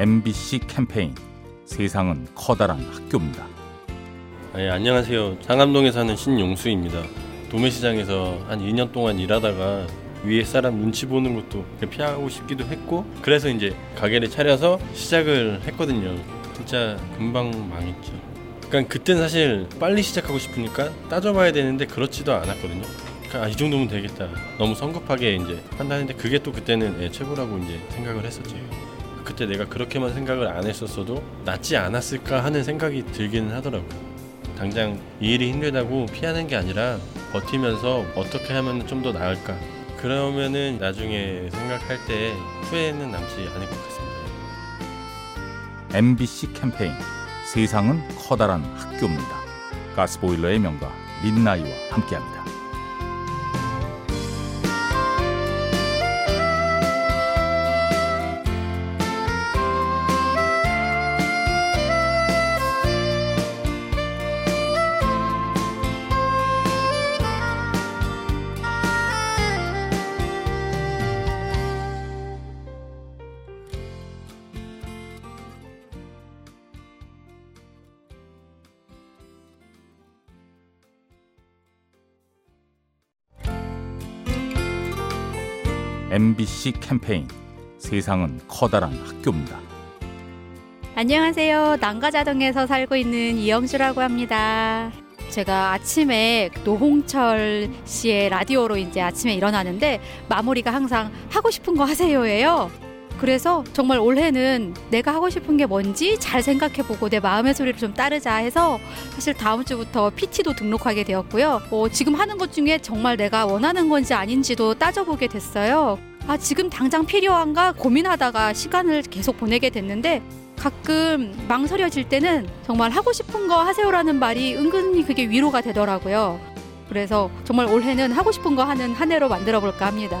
MBC 캠페인 세상은 커다란 학교입니다. 네, 안녕하세요. 상암동에 사는 신용수입니다. 도매시장에서 한 2년 동안 일하다가 위에 사람 눈치 보는 것도 피하고 싶기도 했고 그래서 이제 가게를 차려서 시작을 했거든요. 진짜 금방 망했죠. 그러니까 그땐 사실 빨리 시작하고 싶으니까 따져봐야 되는데 그렇지도 않았거든요. 그러니까 아, 이 정도면 되겠다. 너무 성급하게 이제 한다는데 그게 또 그때는 예, 최고라고 이제 생각을 했었지. 그때 내가 그렇게만 생각을 안 했었어도 낫지 않았을까 하는 생각이 들기는 하더라고요. 당장 이 일이 힘들다고 피하는 게 아니라 버티면서 어떻게 하면 좀 더 나을까. 그러면은 나중에 생각할 때 후회는 남지 않을 것 같습니다. MBC 캠페인 세상은 커다란 학교입니다. 가스보일러의 명가 민나이와 함께합니다. MBC 캠페인 세상은 커다란 학교입니다. 안녕하세요. 난가자동에서 살고 있는 이영주라고 합니다. 제가 아침에 노홍철 씨의 라디오로 이제 아침에 일어나는데 마무리가 항상 하고 싶은 거 하세요예요. 그래서 정말 올해는 내가 하고 싶은 게 뭔지 잘 생각해보고 내 마음의 소리를 좀 따르자 해서 사실 다음 주부터 PT도 등록하게 되었고요. 어, 지금 하는 것 중에 정말 내가 원하는 건지 아닌지도 따져보게 됐어요. 아, 지금 당장 필요한가 고민하다가 시간을 계속 보내게 됐는데 가끔 망설여질 때는 정말 하고 싶은 거 하세요라는 말이 은근히 그게 위로가 되더라고요. 그래서 정말 올해는 하고 싶은 거 하는 한 해로 만들어 볼까 합니다.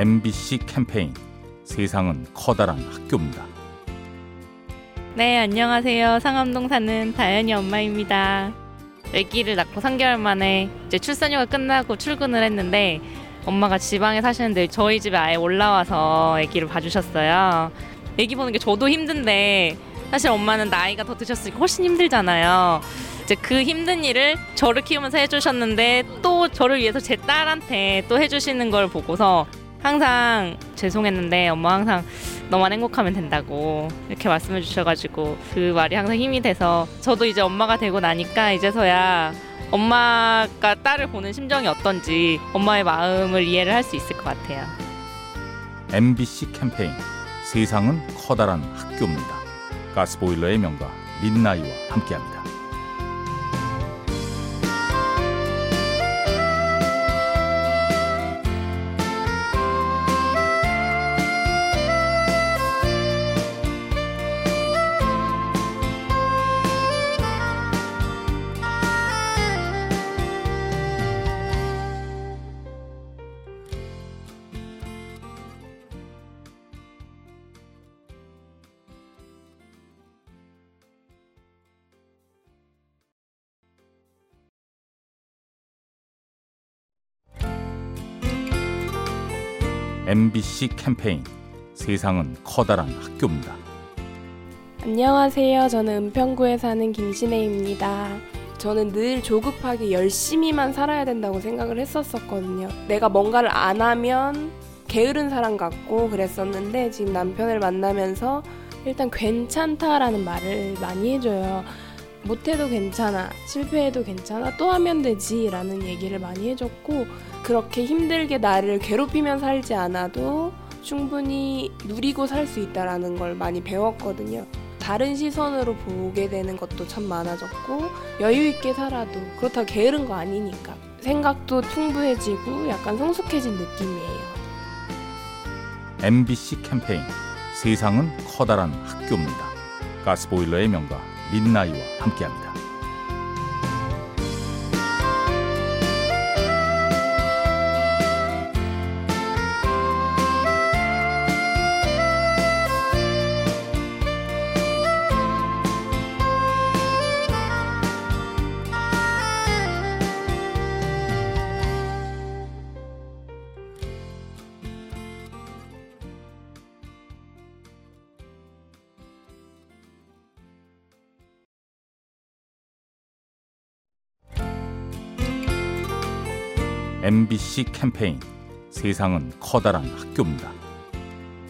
MBC 캠페인 세상은 커다란 학교입니다. 네, 안녕하세요. 상암동 사는 다현이 엄마입니다. 아기를 낳고 3개월 만에 이제 출산휴가 끝나고 출근을 했는데 엄마가 지방에 사시는데 저희 집에 아예 올라와서 아기를 봐주셨어요. 아기 보는 게 저도 힘든데 사실 엄마는 나이가 더 드셨으니까 훨씬 힘들잖아요. 이제 그 힘든 일을 저를 키우면서 해주셨는데 또 저를 위해서 제 딸한테 또 해주시는 걸 보고서 항상 죄송했는데 엄마 항상 너만 행복하면 된다고 이렇게 말씀해 주셔가지고 그 말이 항상 힘이 돼서 저도 이제 엄마가 되고 나니까 이제서야 엄마가 딸을 보는 심정이 어떤지 엄마의 마음을 이해를 할 수 있을 것 같아요. MBC 캠페인 세상은 커다란 학교입니다. 가스보일러의 명가 민나이와 함께합니다. MBC 캠페인 세상은 커다란 학교입니다. 안녕하세요. 저는 은평구에 사는 김신혜입니다. 저는 늘 조급하게 열심히만 살아야 된다고 생각을 했었었거든요. 내가 뭔가를 안 하면 게으른 사람 같고 그랬었는데 지금 남편을 만나면서 일단 괜찮다라는 말을 많이 해줘요. 못해도 괜찮아, 실패해도 괜찮아, 또 하면 되지 라는 얘기를 많이 해줬고 그렇게 힘들게 나를 괴롭히면 살지 않아도 충분히 누리고 살 수 있다라는 걸 많이 배웠거든요. 다른 시선으로 보게 되는 것도 참 많아졌고 여유 있게 살아도 그렇다고 게으른 거 아니니까 생각도 풍부해지고 약간 성숙해진 느낌이에요. MBC 캠페인 세상은 커다란 학교입니다. 가스보일러의 명가 민나이와 함께합니다. MBC 캠페인 세상은 커다란 학교입니다.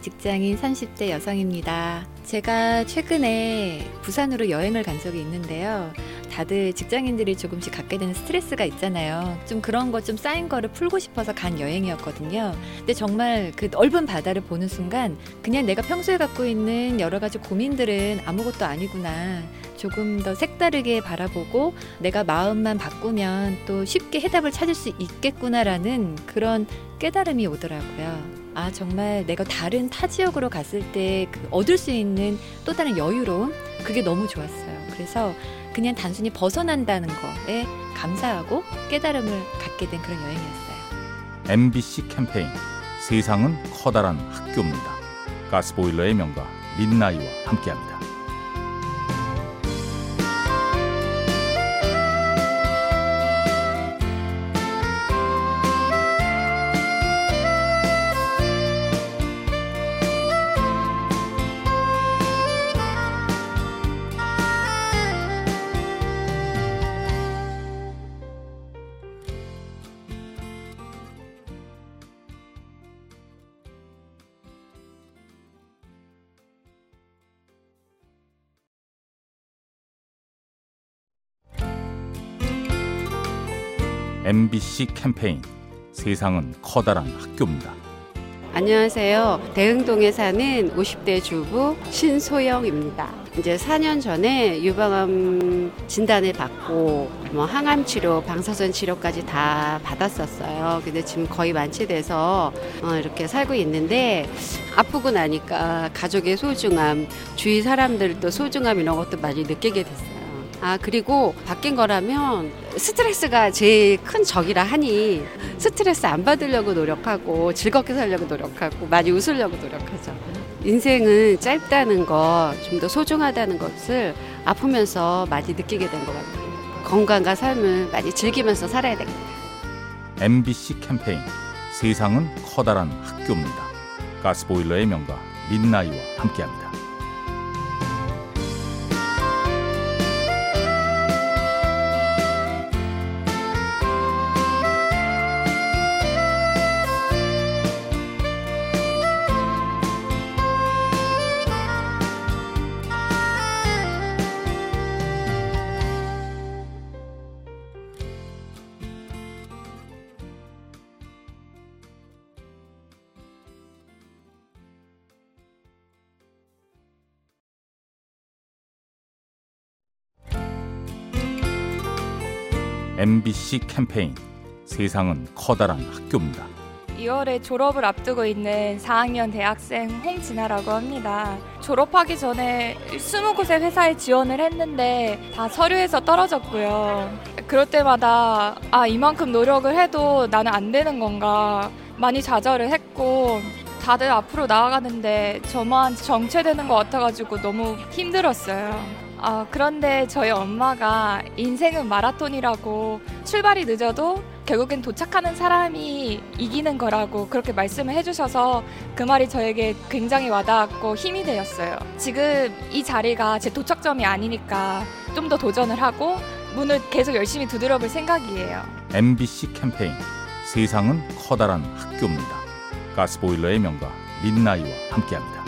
직장인 30대 여성입니다. 제가 최근에 부산으로 여행을 간 적이 있는데요. 다들 직장인들이 조금씩 갖게 되는 스트레스가 있잖아요. 좀 그런 거 좀 쌓인 거를 풀고 싶어서 간 여행이었거든요. 근데 정말 그 넓은 바다를 보는 순간 그냥 내가 평소에 갖고 있는 여러 가지 고민들은 아무것도 아니구나. 조금 더 색다르게 바라보고 내가 마음만 바꾸면 또 쉽게 해답을 찾을 수 있겠구나라는 그런 깨달음이 오더라고요. 아, 정말 내가 다른 타 지역으로 갔을 때 그 얻을 수 있는 또 다른 여유로움? 그게 너무 좋았어요. 그래서 그냥 단순히 벗어난다는 거에 감사하고 깨달음을 갖게 된 그런 여행이었어요. MBC 캠페인 세상은 커다란 학교입니다. 가스보일러의 명가 민나이와 함께합니다. MBC 캠페인 세상은 커다란 학교입니다. 안녕하세요. 대흥동에 사는 50대 주부 신소영입니다. 이제 4년 전에 유방암 진단을 받고 뭐 항암 치료, 방사선 치료까지 다 받았었어요. 근데 지금 거의 완치돼서 어, 이렇게 살고 있는데 아프고 나니까 가족의 소중함, 주위 사람들도 소중함 이런 것도 많이 느끼게 됐어요. 아, 그리고 바뀐 거라면 스트레스가 제일 큰 적이라 하니 스트레스 안 받으려고 노력하고 즐겁게 살려고 노력하고 많이 웃으려고 노력하죠. 인생은 짧다는 거, 좀더 소중하다는 것을 아프면서 많이 느끼게 된 것 같아요. 건강과 삶을 많이 즐기면서 살아야 됩니다. MBC 캠페인 세상은 커다란 학교입니다. 가스보일러의 명가 민나이와 함께합니다. MBC 캠페인 세상은 커다란 학교입니다. 2월에 졸업을 앞두고 있는 4학년 대학생 홍진아라고 합니다. 졸업하기 전에 20곳의 회사에 지원을 했는데 다 서류에서 떨어졌고요. 그럴 때마다 아, 이만큼 노력을 해도 나는 안 되는 건가 많이 좌절을 했고 다들 앞으로 나아가는데 저만 정체되는 것 같아가지고 너무 힘들었어요. 아, 그런데 저희 엄마가 인생은 마라톤이라고 출발이 늦어도 결국엔 도착하는 사람이 이기는 거라고 그렇게 말씀을 해주셔서 그 말이 저에게 굉장히 와닿았고 힘이 되었어요. 지금 이 자리가 제 도착점이 아니니까 좀 더 도전을 하고 문을 계속 열심히 두드려 볼 생각이에요. MBC 캠페인 세상은 커다란 학교입니다. 가스보일러의 명가 민나이와 함께합니다.